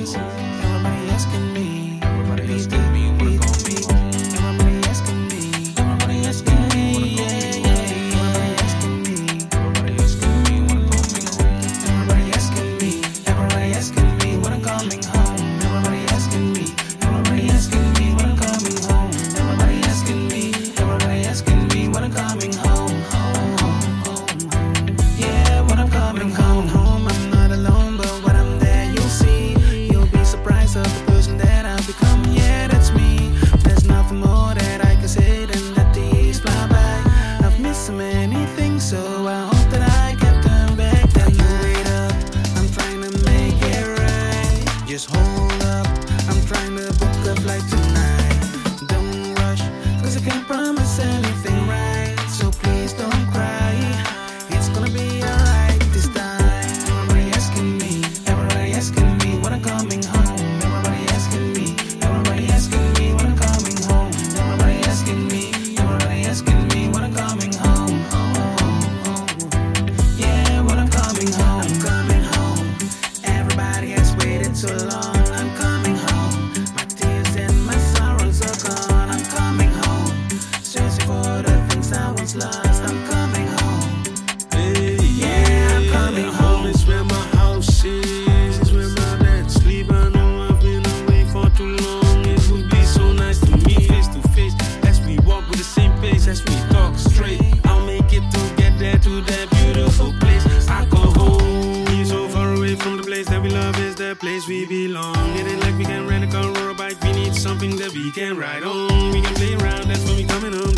music. Just hold up, I'm trying to book a flight to gets lost. I'm coming home. Hey, yeah, yeah, I'm coming home. home it's where my house is. Where my dad sleep. I I've been away for too long. It would be so nice to meet face to face as we walk with the same pace as we talk straight. I'll make it to get there to that beautiful place. I go home. We're so far away from the place that we love is the place we belong. It ain't like we can rent a car or a bike. We need something that we can ride on. We can play around. That's when we coming home.